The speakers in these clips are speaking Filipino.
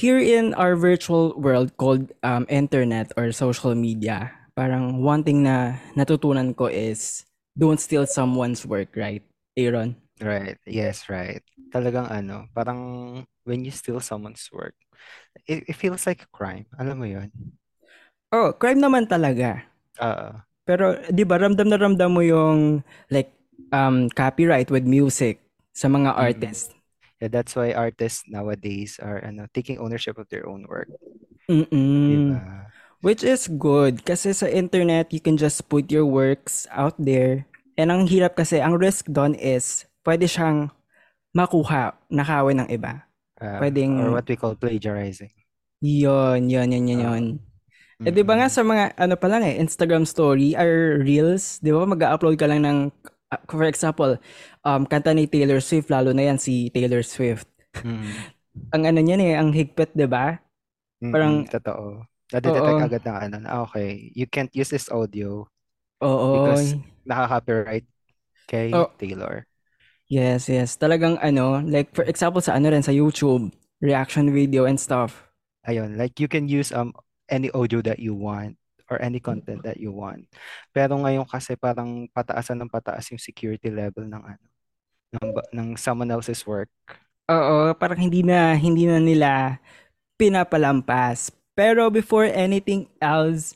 here in our virtual world called um, internet or social media, parang one thing na natutunan ko is don't steal someone's work, right, Aaron? Right. Yes, right. Talagang ano, parang when you steal someone's work, it, it feels like a crime. Alam mo yun? Oh, crime naman talaga. Oo. Pero 'di ba ramdam na ramdam mo yung like um copyright with music sa mga Mm-mm. artists. Yeah, that's why artists nowadays are ano, taking ownership of their own work. Mm-mm. Diba? Which is good kasi sa internet you can just put your works out there. And ang hirap kasi ang risk doon is pwede siyang makuha, nakawin ng iba. Uh, or Pwedeng what we call plagiarizing. yon, yon, yon, yon, yon. Eh, di ba nga sa mga, ano pa lang eh, Instagram story or Reels, di ba mag-upload ka lang ng, uh, for example, um, kanta ni Taylor Swift, lalo na yan si Taylor Swift. Mm. Ang ano niyan eh, ang higpit, di ba? Parang, Mm-mm, totoo. Nadidetect oo, agad ano, na, ah, okay, you can't use this audio oo, because nakaka-copyright kay oh, Taylor. yes, yes. Talagang ano, like for example sa ano rin, sa YouTube, reaction video and stuff. Ayun, like you can use um any audio that you want or any content that you want. Pero ngayon kasi parang pataasan ng pataas yung security level ng ano ng, ng someone else's work. Oo, parang hindi na, hindi na nila pinapalampas. Pero before anything else,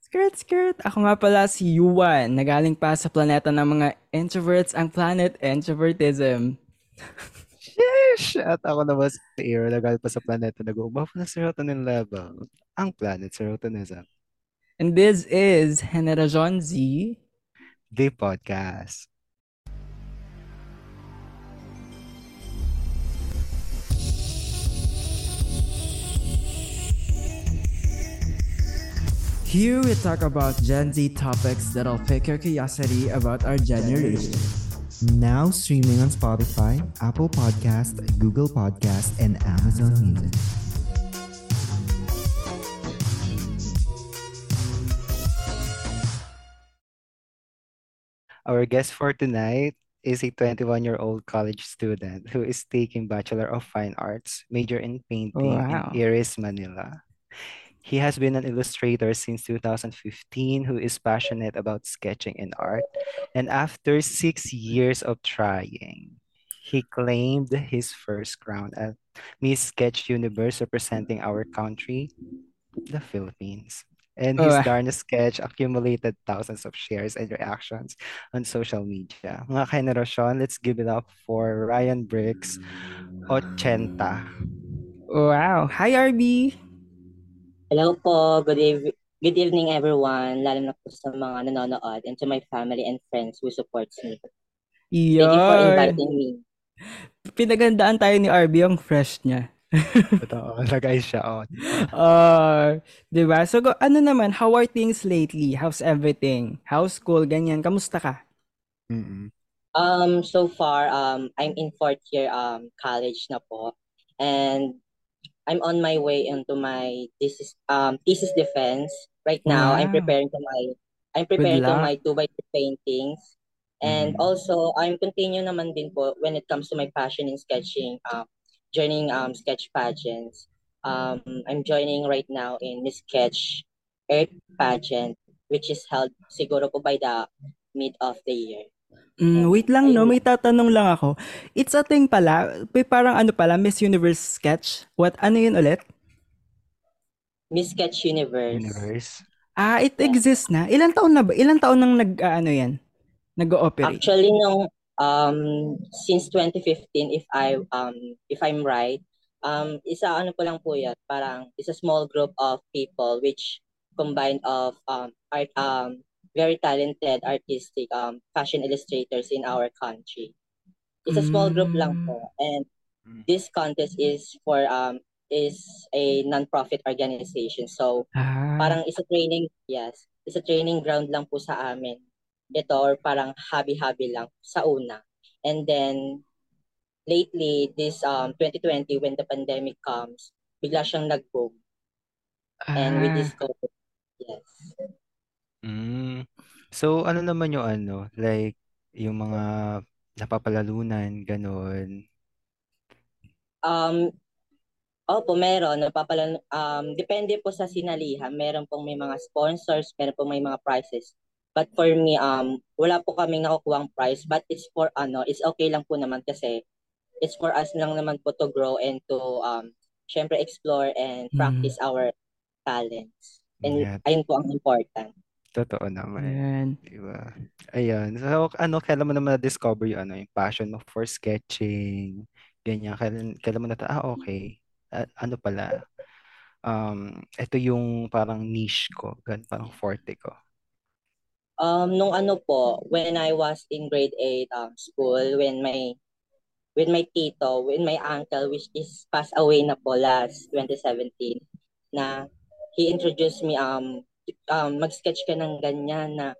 skirt, skirt, ako nga pala si Yuan, nagaling pa sa planeta ng mga introverts, ang planet introvertism. Sheesh! At ako naman si Air, nagal pa sa planeta nag-uumap na serotonin level. Ang planet serotonism. And this is Generacion Z. The podcast. Here we talk about Gen Z topics that'll pique your curiosity about our generation. Now streaming on Spotify, Apple Podcast, Google Podcast, and Amazon Music. Our guest for tonight is a 21-year-old college student who is taking Bachelor of Fine Arts, major in painting in Iris, Manila. He has been an illustrator since 2015 who is passionate about sketching and art. And after six years of trying, he claimed his first crown at Miss Sketch Universe representing our country, the Philippines. And his Oh, Darna sketch accumulated thousands of shares and reactions on social media. Mga kahenerasyon, let's give it up for Ryan Briggs, Ochenta. wow. Hi, RB. Hello po, good, eve- good evening everyone, lalo na po sa mga nanonood and to my family and friends who supports me. Thank you for inviting me. Pinagandaan tayo ni RB ang fresh niya. Totoo, lagay siya on. Uh, 'di ba? So go- ano naman, how are things lately? How's everything? How's school? Ganyan. Kamusta ka? Mm-mm. Um, so far, um, I'm in fourth year um college na po, and I'm on my way into my thesis um thesis defense. Right now, I'm preparing to my I'm preparing to my two by two paintings, and Mm. also I'm continue naman din po when it comes to my passion in sketching. Um, joining um sketch pageants. Um, I'm joining right now in Miss Sketch Earth pageant, which is held siguro po by the mid of the year. Mm, wait lang, no? May tatanong lang ako. It's a thing pala. May parang ano pala, Miss Universe sketch. What? Ano yun ulit? Miss Sketch Universe. Universe. Ah, it Yeah. exists na. Ilang taon na ba? Ilang taon nang nag, ah, ano yan? Nag-ooperate? Actually, no, um, since 2015, if I um, if I'm right, um, isa ano po lang po yan, parang it's a small group of people which combined of um art um very talented artistic um fashion illustrators in our country. It's a small group lang Mm. po, and Mm. this contest is for um is a non-profit organization. So Ah, parang isa training, yes, isa training ground lang po sa amin. Ito or parang hobby-hobby lang sa una. And then lately this um 2020 when the pandemic comes, bigla siyang nag-boom. And with this ah. COVID, yes. Mm. So, ano naman yung ano, like, yung mga napapalalunan, ganun. Um Opo, meron. Napapala, um, depende po sa sinalihan. Meron pong may mga sponsors, meron pong may mga prizes. But for me, um, wala po kaming nakukuha prize. But it's for ano, it's okay lang po naman kasi it's for us lang naman po to grow and to um, syempre explore and Mm. practice our talents. And Yeah. ayun po ang important. Totoo naman. Ayan. Diba? Ayan. So, ano, kailan mo naman na-discover yung, ano, yung passion mo for sketching? Ganyan. Kailan, kailan mo na, ah, okay. Ah, ano pala? Um, ito yung parang niche ko. Gan, parang forte ko. Um, nung ano po, when I was in grade 8 um, school, when my with my tito, with my uncle, which is passed away na po last 2017, na he introduced me, um, um mag-sketch ka ng ganyan na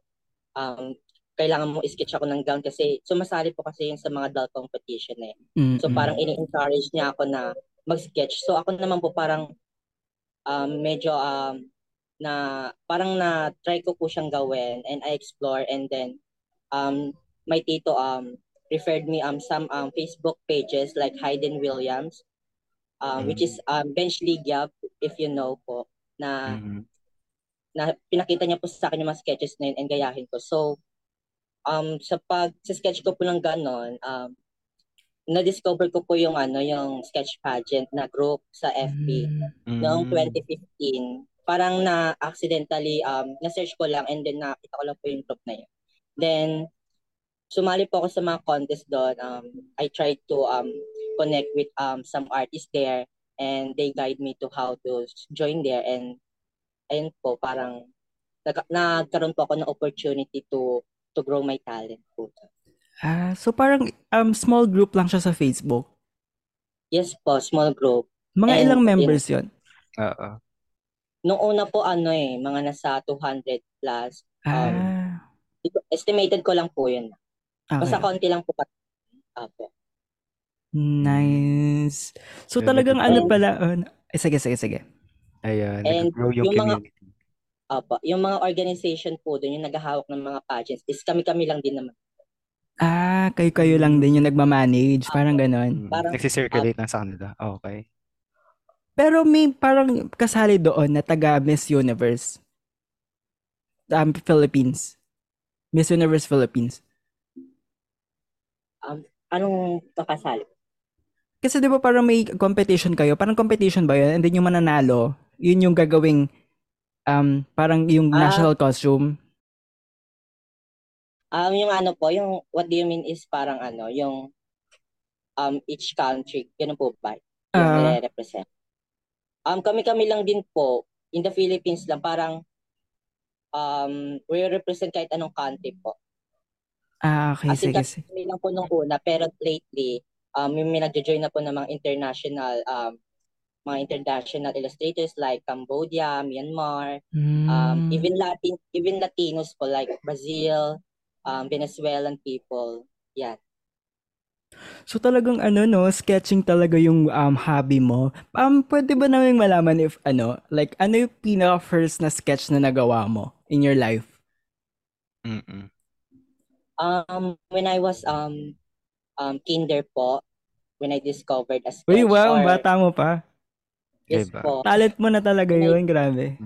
um, kailangan mo sketch ako ng gown kasi sumasali po kasi yun sa mga adult competition eh. So Mm-mm. parang ini-encourage niya ako na mag-sketch. So ako naman po parang um, medyo um, na parang na try ko po siyang gawin and I explore and then um, my tito um, referred me um some um, Facebook pages like Hayden Williams um, which is um, Bench League Yap, if you know po na Mhm. na pinakita niya po sa akin yung mga sketches na yun and gayahin ko. So, um, sa pag, sa sketch ko po ng ganon, um, na-discover ko po yung ano, yung sketch pageant na group sa FB Mm. noong Mm. 2015. Parang na accidentally, um, na-search ko lang and then nakita ko lang po yung group na yun. Then, sumali po ako sa mga contest doon. Um, I tried to um, connect with um, some artists there and they guide me to how to join there and ayun po, parang nag- nagkaroon po ako ng opportunity to to grow my talent po. Ah, so parang um small group lang siya sa Facebook. Yes po, small group. Mga And ilang members 'yon? Oo. Nung una po ano eh, mga nasa 200 plus. Um, Ah, estimated ko lang po yun. Basta okay. konti lang po. pa- Apo. Nice. So talagang nag- ano And- pala, uh, eh, sige, sige, sige. Ayan. And Nag-grow yung yung mga- community. Apo. Yung mga organization po doon, yung naghahawak ng mga pageants, is kami-kami lang din naman. Ah, kayo-kayo lang din yung nagmamanage, parang ganon. Parang- Nagsisirculate lang sa kanila. Okay. Pero may parang kasali doon na taga Miss Universe. Um, Philippines. Miss Universe Philippines. Anong kakasali? Kasi di ba parang may competition kayo? Parang competition ba yun? And then yung mananalo, yun yung gagawing um, parang yung Ah. national costume. Um, yung ano po, yung what do you mean is parang ano, yung um, each country, ganun po ba? Yung Ah. nire-represent. Um, kami-kami lang din po, in the Philippines lang, parang um, we represent kahit anong country po. Ah, okay, As in, sige, sige. kami lang po nung una, pero lately, um, may, nagjo-join na po ng mga international, um, mga international illustrators like Cambodia, Myanmar, um, Mm. even Latin, even Latinos po like Brazil, um, Venezuelan people. Yan. So talagang ano no, sketching talaga yung um, hobby mo. Um, pwede ba namin malaman if ano, like ano yung pinaka first na sketch na nagawa mo in your life? Mm-mm. Um, when I was um, um, kinder po, when I discovered a sketch Uy, wow, or- bata mo pa. yes Diba? po, Talent mo na talaga yun, grabe.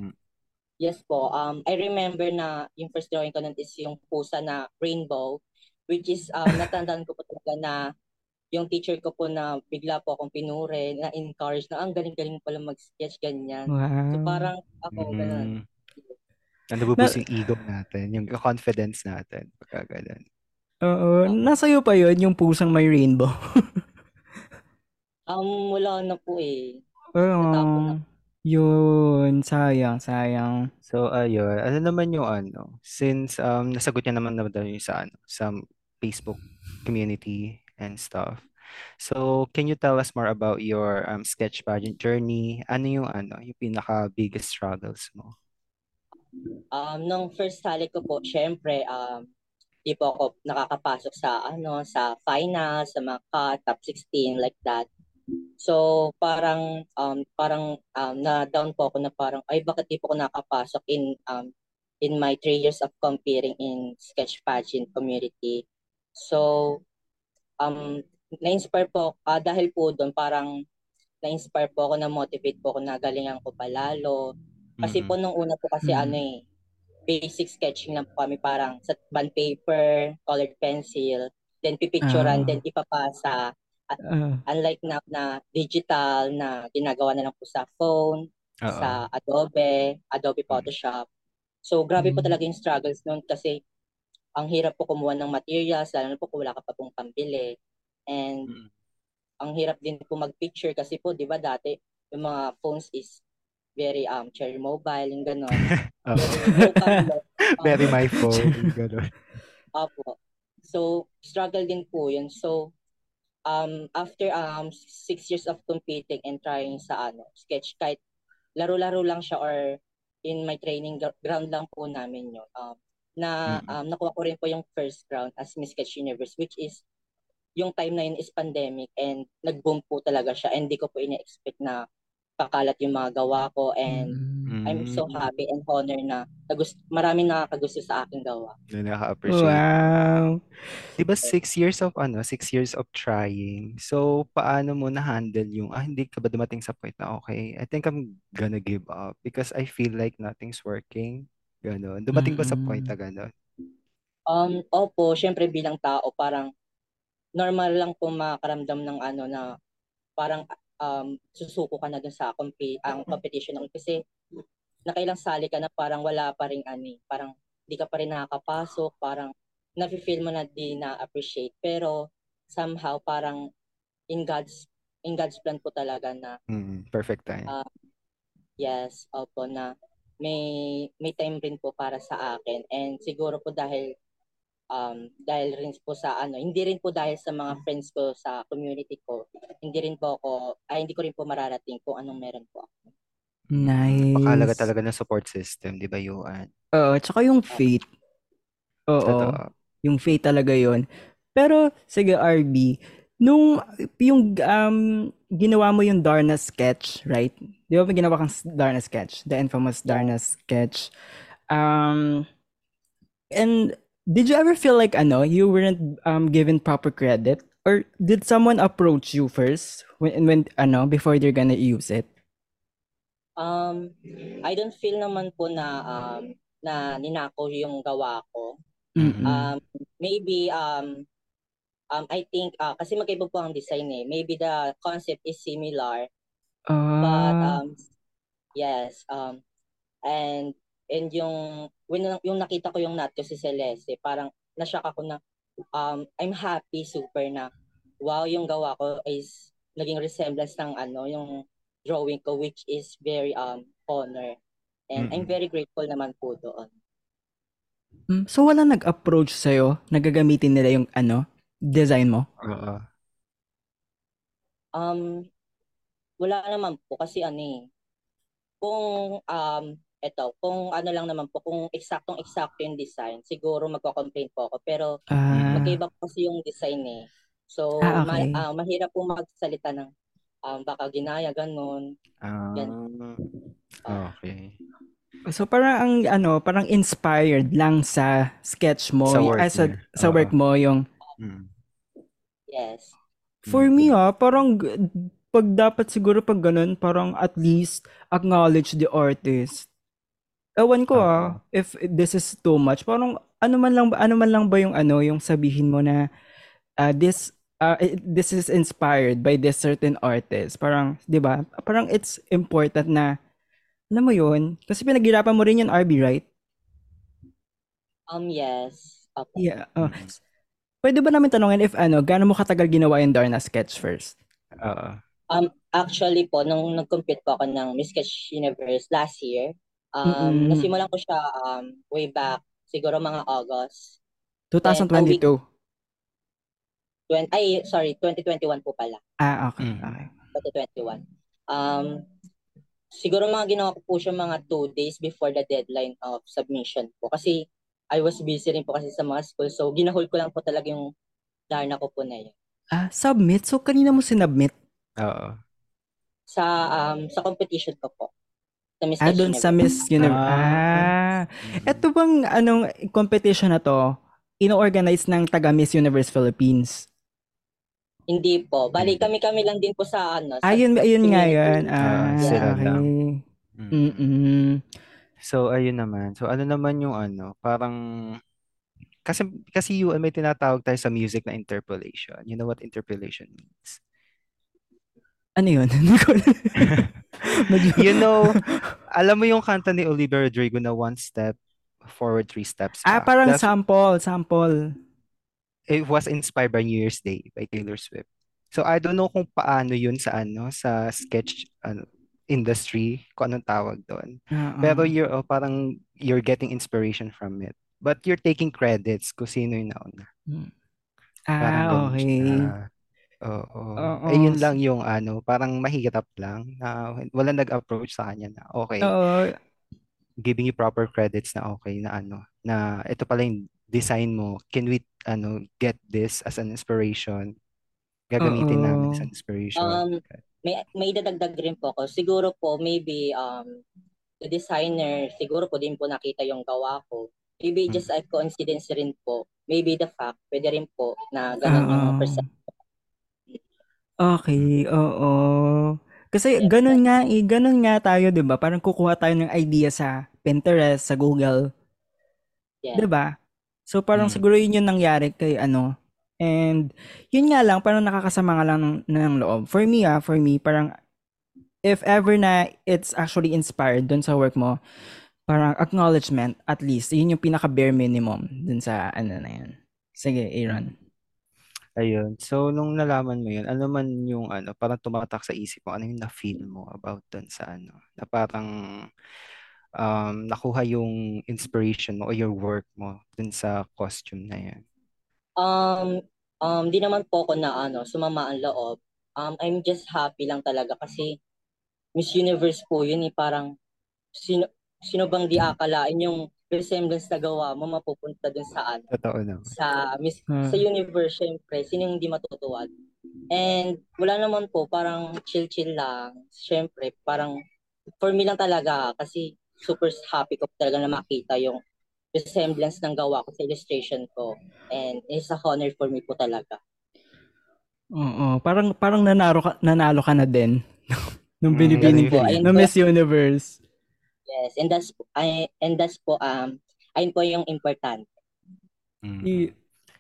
Yes po. Um, I remember na yung first drawing ko nun is yung pusa na rainbow, which is, um, natandaan ko po talaga na yung teacher ko po na bigla po akong pinure, na-encourage na ang galing-galing pala mag-sketch, ganyan. Wow. So parang ako, ganun. Mm. Nandabubus yung ego natin, yung confidence natin. Pagka ganun. Oo, nasa'yo pa yun, yung pusang may rainbow. Um, wala na po eh. Na. Oo. Yun, sayang, sayang. So, ayun. Ano naman yung ano? Since um, nasagot niya naman naman yung sa, ano, sa Facebook community and stuff. So, can you tell us more about your um, sketch pageant journey? Ano yung ano, yung pinaka biggest struggles mo? Um, nung first sali ko po, syempre, um, di po ako nakakapasok sa, ano, sa final, sa mga cut, top 16, like that. So, parang, um, parang, um, na-down po ako na parang, ay, bakit di po ako nakapasok in, um, in my three years of competing in sketch pageant community. So, um, na-inspire po, ah, dahil po doon, parang, na-inspire po ako, na-motivate po ako na galingan ko palalo. Kasi Mm-mm. po nung una po kasi Mm. ano eh, basic sketching lang po kami parang sa bond paper, colored pencil, then pipicturean, Ah. then ipapasa. Ah, Unlike now na digital na ginagawa na lang po sa phone, Oo. sa Adobe, Adobe Photoshop. So grabe po Mm. talaga yung struggles noon kasi ang hirap po kumuha ng materials, lalo na po kung wala ka pa pong pambili. And Mm. ang hirap din po mag-picture kasi po, di ba dati, yung mga phones is very um cherry mobile, yung gano'n. Camera. Very my phone. Ganun. Opo. So, struggle din po yun. So, um, after um six years of competing and trying sa ano, sketch kahit laro-laro lang siya or in my training gr- ground lang po namin yun. Um, na um, nakuha ko rin po yung first round as Miss Sketch Universe which is yung time na yun is pandemic and nag-boom po talaga siya and di ko po ina-expect na pakalat yung mga gawa ko and mm. I'm so happy and honored na nagus- maraming nakakagusto sa aking gawa. Na Nakaka-appreciate. Wow. Diba six years of ano, six years of trying. So, paano mo na-handle yung, ah, hindi ka ba dumating sa point na, okay, I think I'm gonna give up because I feel like nothing's working. Ganon. Dumating ba sa point na ganon? Um, opo, syempre bilang tao, parang normal lang po makaramdam ng ano na parang um, susuko ka na dun sa compi- ang competition ng kasi nakailang sali ka na parang wala pa rin ano eh, parang di ka pa rin nakakapasok, parang nafe-feel mo na di na-appreciate. Pero somehow parang in God's in God's plan po talaga na Mm, perfect time. Ah, yes, opo na may may time rin po para sa akin and siguro po dahil um dahil rin po sa ano, hindi rin po dahil sa mga friends ko sa community ko, hindi rin po ako ay hindi ko rin po mararating kung anong meron po ako. Pakalaga Nice. talaga ng support system, di ba, Yuan? Oo, tsaka yung faith. Oo, Totoo. yung faith talaga yon. Pero, sige, RB, nung yung um, ginawa mo yung Darna sketch, right? Di ba may ginawa kang Darna sketch? The infamous Darna sketch. Um, and did you ever feel like, ano, you weren't um, given proper credit? Or did someone approach you first when, when ano, before they're gonna use it? Um I don't feel naman po na um na ninako yung gawa ko. Mm-mm. Um maybe um um I think uh, kasi magkaiba po ang design eh. Maybe the concept is similar But Ah, um yes, um and and yung when yung nakita ko yung nut ko si Celeste, parang na-shock ako na um I'm happy super na wow yung gawa ko is naging resemblance ng ano yung drawing ko which is very um honor. And I'm Mm-mm. very grateful naman po doon. mm, so wala nag-approach sa'yo na gagamitin nila yung ano, design mo? Oo. Um wala naman po kasi ano eh, kung um eto, kung ano lang naman po, kung eksaktong eksakto yung design, siguro magko-complain po ako. Pero Ah, magkaiba po kasi yung design eh. So, Ah, ma- okay. ah, mahirap po magsalita ng um, baka ginaya, ganun. Ah, Ah, okay. so parang ang ano, parang inspired lang sa sketch mo, Sa work ay, sa, niya. sa work mo yung Mm. yes. For Mm. me ah, parang pag dapat siguro pag ganun, parang at least acknowledge the artist. Ewan ko ah, if this is too much, parang ano man lang ba, ano man lang ba yung ano, yung sabihin mo na ah, this ah, eh, this is inspired by this certain artist. Parang, 'di ba? Parang it's important na alam mo yun, kasi pinaghirapan mo rin yun, RB, right? Um, yes. Opo. Yeah. oh. Mm. Pwede ba namin tanongin if ano, gaano mo katagal ginawa yung Darna sketch first? Oo. Um, actually po, nung nag-compete po ako ng Miss Sketch Universe last year, um, Mm-mm. nasimulan ko siya um, way back, siguro mga August. 2022. 20, ay, sorry, 2021 po pala. Ah, okay. Mm. Okay. 2021. Um, siguro mga ginawa ko po siya mga two days before the deadline of submission po. Kasi I was busy rin po kasi sa mga school. So, ginahol ko lang po talaga yung Darna ko po na yun. Ah, submit? So, kanina mo sinubmit? Oo. Sa, um, sa competition ko po. Sa Miss Ah, doon sa Universe. Miss Universe. Ah. Ah. Mm. Ito bang anong competition na to, ino-organize ng taga Miss Universe Philippines? Hindi po. Bali, kami-kami lang din po sa ano. sa Ayun, ayun nga yun. Ah, Ah, sila okay. Mm. Mm-mm. So, ayun naman. So, ano naman yung ano, parang, kasi, kasi yun, may tinatawag tayo sa music na interpolation. You know what interpolation means? Ano yun? You know, alam mo yung kanta ni Olivia Rodrigo na one step forward, three steps ah, back? parang That's- sample, sample. it was inspired by New Year's Day by Taylor Swift. So I don't know kung paano yun sa ano sa sketch ano, industry, kung anong tawag doon. Oo. Pero you're oh, parang you're getting inspiration from it. But you're taking credits kung sino yung nauna. Parang ah, ganun okay. Oo. Oo. Eh, yun lang yung ano, parang mahirap lang na wala nag-approach sa kanya na okay, Oo. giving you proper credits na okay na ano, na ito pala yung design mo. Can we ano get this as an inspiration? Gagamitin namin as Oo. an inspiration. Um, may may dadagdag rin po ako. Siguro po maybe um the designer siguro po din po nakita yung gawa ko. Maybe Hmm. just a coincidence rin po. Maybe the fact pwede rin po na ganun yung Oo. percent. Okay, oo. Kasi ganun nga, eh, ganun nga tayo, 'di ba? Parang kukuha tayo ng idea sa Pinterest, sa Google, Yeah. 'di ba? So parang Mm. siguro yun yung nangyari kay ano. And yun nga lang, parang nakakasama nga lang ng, ng loob. For me ah, for me, parang if ever na it's actually inspired dun sa work mo, parang acknowledgement at least, yun yung pinaka bare minimum dun sa ano na yun. Sige, Aaron. Ayun. So, nung nalaman mo yun, ano man yung ano, parang tumatak sa isip mo, ano yung na-feel mo about dun sa ano, na parang um, nakuha yung inspiration mo o your work mo dun sa costume na yan. Um um di naman po ako na ano, sumama ang loob. Um I'm just happy lang talaga kasi Miss Universe po yun eh parang sino sino bang di akalain yung resemblance na gawa mo mapupunta dun sa ano Totoo naman. sa Miss Ah. sa universe syempre sino yung hindi matutuwa and wala naman po parang chill chill lang syempre parang for me lang talaga kasi super happy ko talaga na makita yung resemblance ng gawa ko sa illustration ko and it's a honor for me po talaga Oo, parang parang nanalo ka, nanalo ka na din nung Mm, binibining ganun po. ng po. Miss Universe. yes and that's I and that's po um ayun po yung important Mm. I-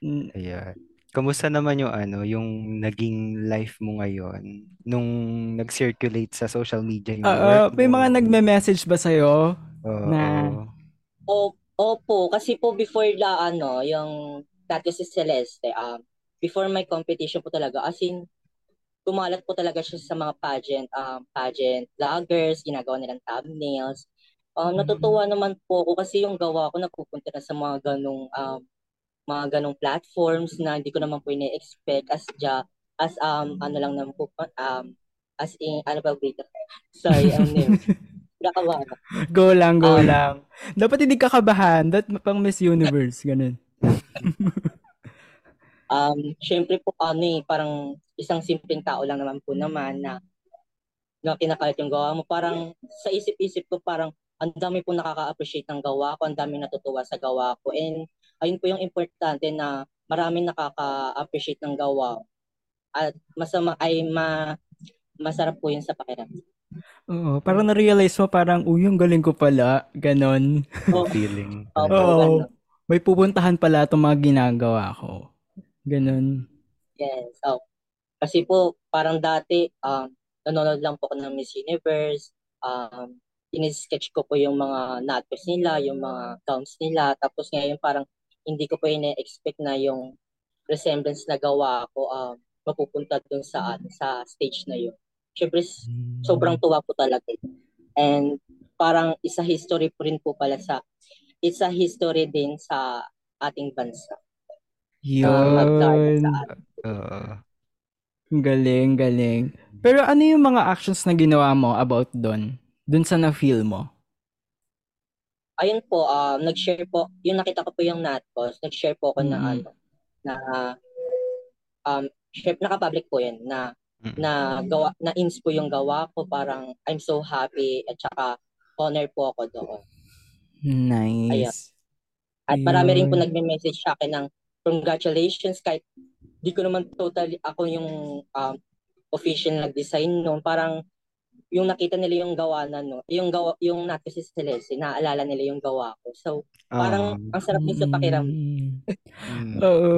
mm, Ayan. Kamusta naman yung ano, yung naging life mo ngayon nung nag-circulate sa social media yung Oo, work Ah, may mo? mga nagme-message ba sa'yo? Oo. na- O, opo, kasi po before la ano, yung dati si Celeste, um, before my competition po talaga, as in, kumalat po talaga siya sa mga pageant, um, pageant vloggers, ginagawa nilang thumbnails. Um, natutuwa naman po ako kasi yung gawa ko napupunta na sa mga ganong, um, mga ganong platforms na hindi ko naman po ina-expect as ja, as um, ano lang naman po, um, as in, ano ba, wait, sorry, ano yun, nakabahan. Go lang, go Um, lang. Dapat hindi ka kabahan. Dapat pang Miss Universe, ganun. Um, syempre po ano eh, parang isang simpleng tao lang naman po naman na na kinakalit yung gawa mo. Parang sa isip-isip ko parang ang dami po nakaka-appreciate ng gawa ko, ang dami natutuwa sa gawa ko. And ayun po yung importante na maraming nakaka-appreciate ng gawa. At masama ay ma masarap po yun sa pakiramdam. Oo, parang na-realize mo parang, uy, yung galing ko pala. Ganon. So, feeling. Oo. ano, May pupuntahan pala itong mga ginagawa ko. Ganon. Yes. Oh. Kasi po, parang dati, um, nanonood lang po ako ng Miss Universe. Um, in-sketch ko po yung mga natos nila, yung mga gowns nila. Tapos ngayon parang hindi ko po ina-expect na yung resemblance na gawa ko um, mapupunta dun sa, sa stage na yun. Siyempre, s- sobrang tuwa po talaga. And parang isa history po rin po pala sa, isa history din sa ating bansa. Yun. Oo. Galing, galing. Pero ano yung mga actions na ginawa mo about doon? Doon sa na-feel mo? ayun po, um, nag-share po, yung nakita ko po yung Natcos, nag-share po ako na Mhm. ano, na, um, share, naka-public po yan, na, Na gawa, na ins po yung gawa ko, parang I'm so happy, at saka honor po ako doon. Nice. At marami rin po nagme-message sa akin ng congratulations kahit di ko naman totally ako yung um, official nag-design noon. Parang yung nakita nila yung gawa na no, yung gawa yung nato si Celeste, naalala nila yung gawa ko. So, parang Um, ang sarap din sa pakiram. Mm. mm. Oo.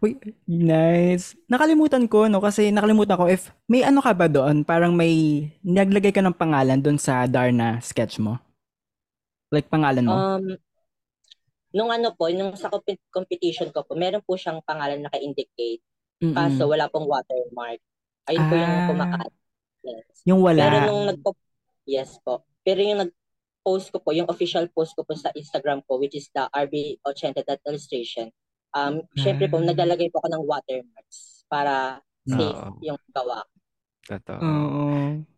Uy, nice. Nakalimutan ko, no? Kasi nakalimutan ko if may ano ka ba doon? Parang may naglagay ka ng pangalan doon sa Darna sketch mo? Like pangalan mo? Um, nung ano po, nung sa comp- competition ko po, meron po siyang pangalan na ka-indicate. Mm-mm. Kaso wala pong watermark. Ayun po yung Ah. Yes. Yung wala. Pero nung nagpo Yes po. Pero yung nag-post ko po, yung official post ko po sa Instagram ko, which is the rb80.illustration, um, syempre po, Ah. naglalagay po ako ng watermarks para safe Oo. yung gawa. Totoo. Oo.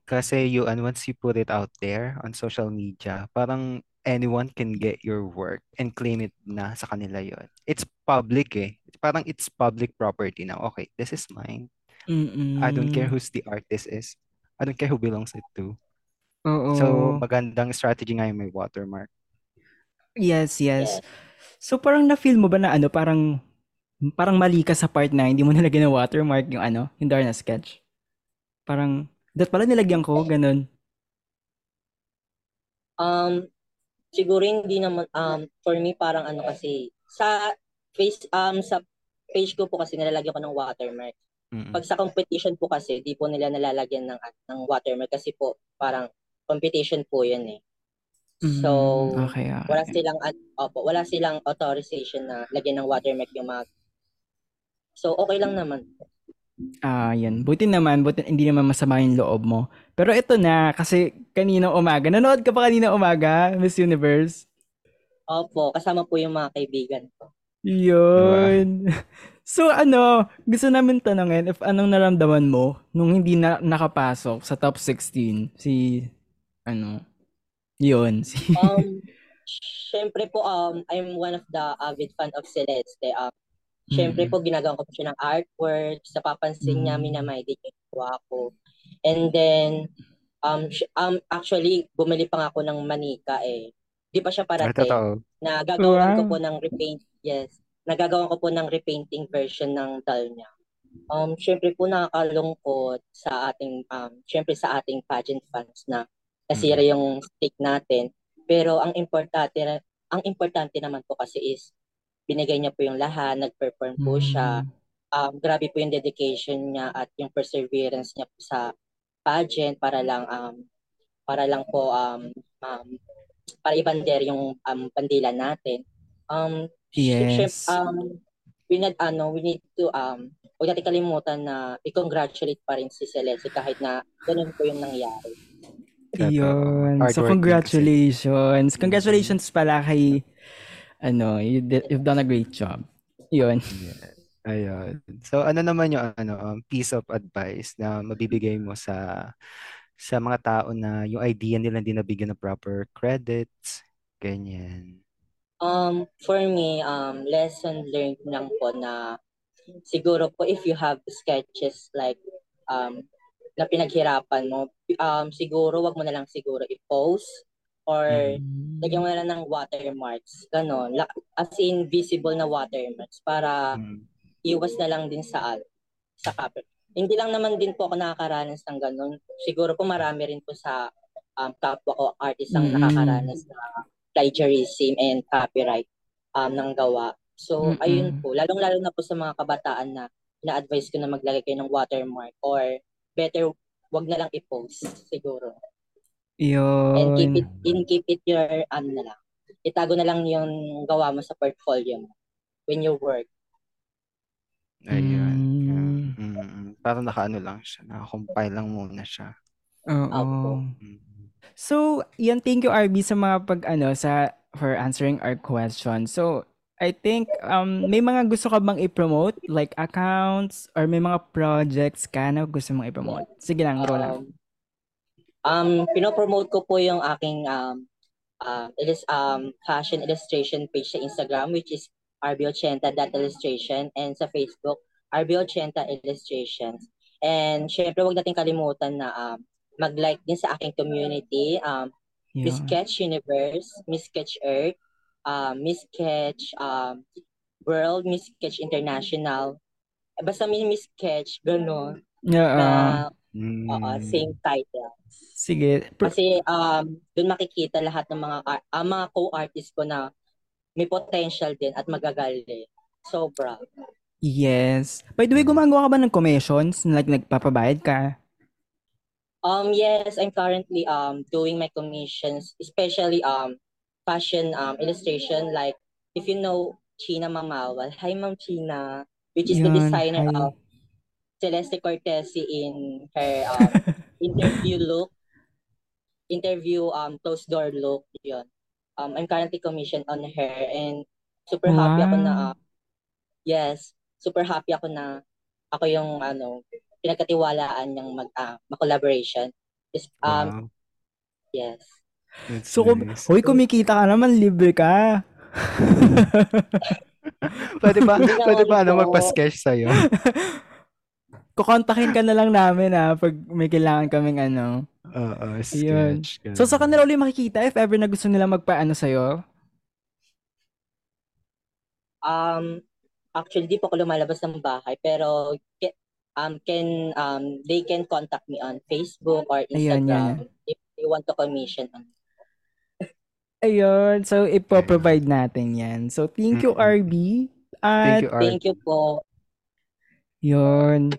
Kasi you, and once you put it out there on social media, parang anyone can get your work and claim it na sa kanila yon. It's public eh. Parang it's public property now. Okay, this is mine. Mm-mm. I don't care who's the artist is. I don't care who belongs it to. Oo. So, magandang strategy nga yung may watermark. Yes, yes. Yes. So parang na-feel mo ba na ano, parang parang mali ka sa part na hindi mo nilagyan ng watermark yung ano, yung Darna sketch? Parang, dat pala nilagyan ko, ganun. Um, siguro hindi naman, um, for me, parang ano kasi, sa face, um, sa page ko po kasi nilalagyan ko ng watermark. Mm-mm. Pag sa competition po kasi, di po nila nalalagyan ng, ng watermark kasi po, parang competition po yun eh. So, Mm, okay, okay. wala silang ad- opo, wala silang authorization na lagyan ng watermark yung mga So okay lang naman. Ah, yan. Buti naman, buti hindi naman masama yung loob mo. Pero ito na, kasi kaninang umaga, nanood ka pa kaninang umaga, Miss Universe? Opo, kasama po yung mga kaibigan ko. Yun. So ano, gusto namin tanongin if anong naramdaman mo nung hindi na nakapasok sa top 16 si ano, yun, si Um, syempre po, um, I'm one of the avid fan of Celeste. Um, syempre Mm. po, ginagawa ko po siya ng artworks. Napapansin niya, Mm. minamay din yung ko. And then, um, sh- um, actually, bumili pa nga ako ng manika eh. Di pa siya Ah, parating. totoo. na gagawan ko Wow. po ng repaint, yes, nagagawan ko po ng repainting version ng doll niya. Um, syempre po nakakalungkot sa ating, um, syempre sa ating pageant fans na nasira yung stick natin. Pero ang importante, ang importante naman po kasi is binigay niya po yung lahat, nag-perform po siya. Mm. Um, grabe po yung dedication niya at yung perseverance niya po sa pageant para lang um para lang po um, um para ibander yung um, bandila natin. Um, Yes. um, we need, ano, we need to, um, huwag natin kalimutan na i-congratulate pa rin si Celeste kahit na ganun po yung nangyari. Yun. So congratulations. Congratulations pala kay ano, you did, you've done a great job. Yun. Yeah. Ayun. So ano naman yung ano um, piece of advice na mabibigay mo sa sa mga tao na yung idea nila hindi nabigyan ng proper credits, ganyan. Um, for me, um, lesson learned lang po na siguro po if you have sketches like um, na pinaghirapan mo, um, siguro wag mo na lang siguro i-post or Mm. lagyan mo na lang ng watermarks. Ganon. As in visible na watermarks para Mm. iwas na lang din sa al- sa copy. Hindi lang naman din po ako nakakaranas ng ganun. Siguro po marami rin po sa um, kapwa ko artist ang Mm. nakakaranas na plagiarism and copyright um, ng gawa. So, Mm-mm. ayun po. Lalong-lalo na po sa mga kabataan na na-advise ko na maglagay kayo ng watermark or better wag na lang i-post siguro. And keep Yun. it in keep it your ano na lang. Itago na lang yung gawa mo sa portfolio mo when you work. Ayun. Mm. Yeah. Mm. Parang nakaano lang siya, naka-compile lang muna siya. Oo. Opo. Mm. So, yan, thank you RB sa mga pag ano sa for answering our question. So, I think um may mga gusto ka bang i-promote like accounts or may mga projects ka na gusto mong i-promote? Sige lang, go lang. Um, um, pinopromote ko po yung aking um, um, illus- um, fashion illustration page sa Instagram which is rb80.illustration and sa Facebook rb80 illustrations. And syempre wag natin kalimutan na um, mag-like din sa aking community um, Miss Yun. Sketch Universe, Miss Sketch Earth, um, Miss Sketch um, World, Miss Sketch International, basta mini-sketch, gano'n, Yeah, na ah, Mm. same title. sige. Pro- Kasi um, doon makikita lahat ng mga ah, mga co-artist ko na may potential din at magagaling. Sobra. yes. By the way, gumagawa ka ba ng commissions? Like, nagpapabayad ka? Um, yes, I'm currently um doing my commissions, especially um fashion um illustration. Like if you know China Mamawal, hi Ma'am China, which is the Yun, designer hi. of Celeste Cortesi in her um interview look, interview um closed door look. Yun. Um, I'm currently commissioned on her and super happy ako na Wow. uh, yes, super happy ako na ako yung ano pinagkatiwalaan ng mag uh, collaboration. Is um Wow. yes. That's So, kung, nice. uy, kumikita ka naman, libre ka. Pwede ba, pwede ba ano magpa-sketch sa'yo? Kukontakin ka na lang namin ha, pag may kailangan kaming ano. Oo, Yun. sketch. So, sa kanila ulit makikita if ever na gusto nila magpaano sa'yo? Um actually di po ako lumalabas ng bahay pero um can um they can contact me on Facebook or Ayan, Instagram yan. if they want to commission on Ayun. So, ipoprovide natin yan. So, thank you. RB. Thank At, you, Art. Thank you po. yun.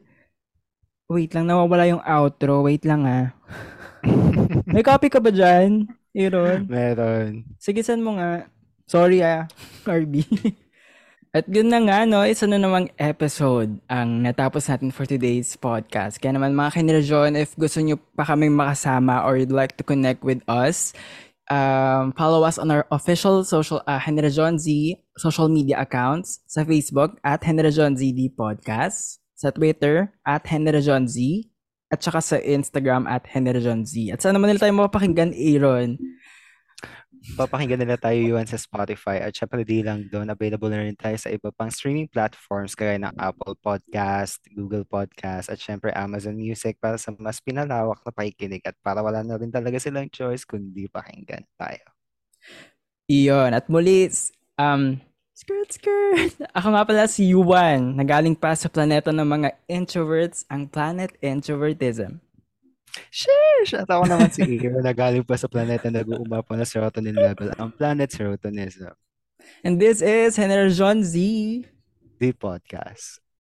Wait lang, nawawala yung outro. Wait lang ah. May copy ka ba dyan, Aaron? Meron. Sige, saan mo nga. Sorry ah, RB. At yun na nga, no, isa na namang episode ang natapos natin for today's podcast. Kaya naman mga kinerajon, if gusto nyo pa kaming makasama or you'd like to connect with us, um, follow us on our official social uh, Henerajon Z social media accounts sa Facebook at Henerajon ZD Podcast, sa Twitter at Henerajon Z, at saka sa Instagram at Henerajon Z. At saan naman nila tayo mapapakinggan, Aaron? Papakinggan nila tayo yun sa Spotify at syempre di lang doon, available na rin tayo sa iba pang streaming platforms kagaya ng Apple Podcast, Google Podcast at syempre Amazon Music para sa mas pinalawak na pakikinig at para wala na rin talaga silang choice kundi pakinggan tayo. Iyon. At muli, um, skirt, skirt. Ako nga pala si Yuan, nagaling pa sa planeta ng mga introverts, ang planet introvertism. Sheesh! At ako naman si Aaron na galing pa sa planeta na nag-uumapaw na serotonin level, ang planet serotonism, And this is Henry John Z. the podcast.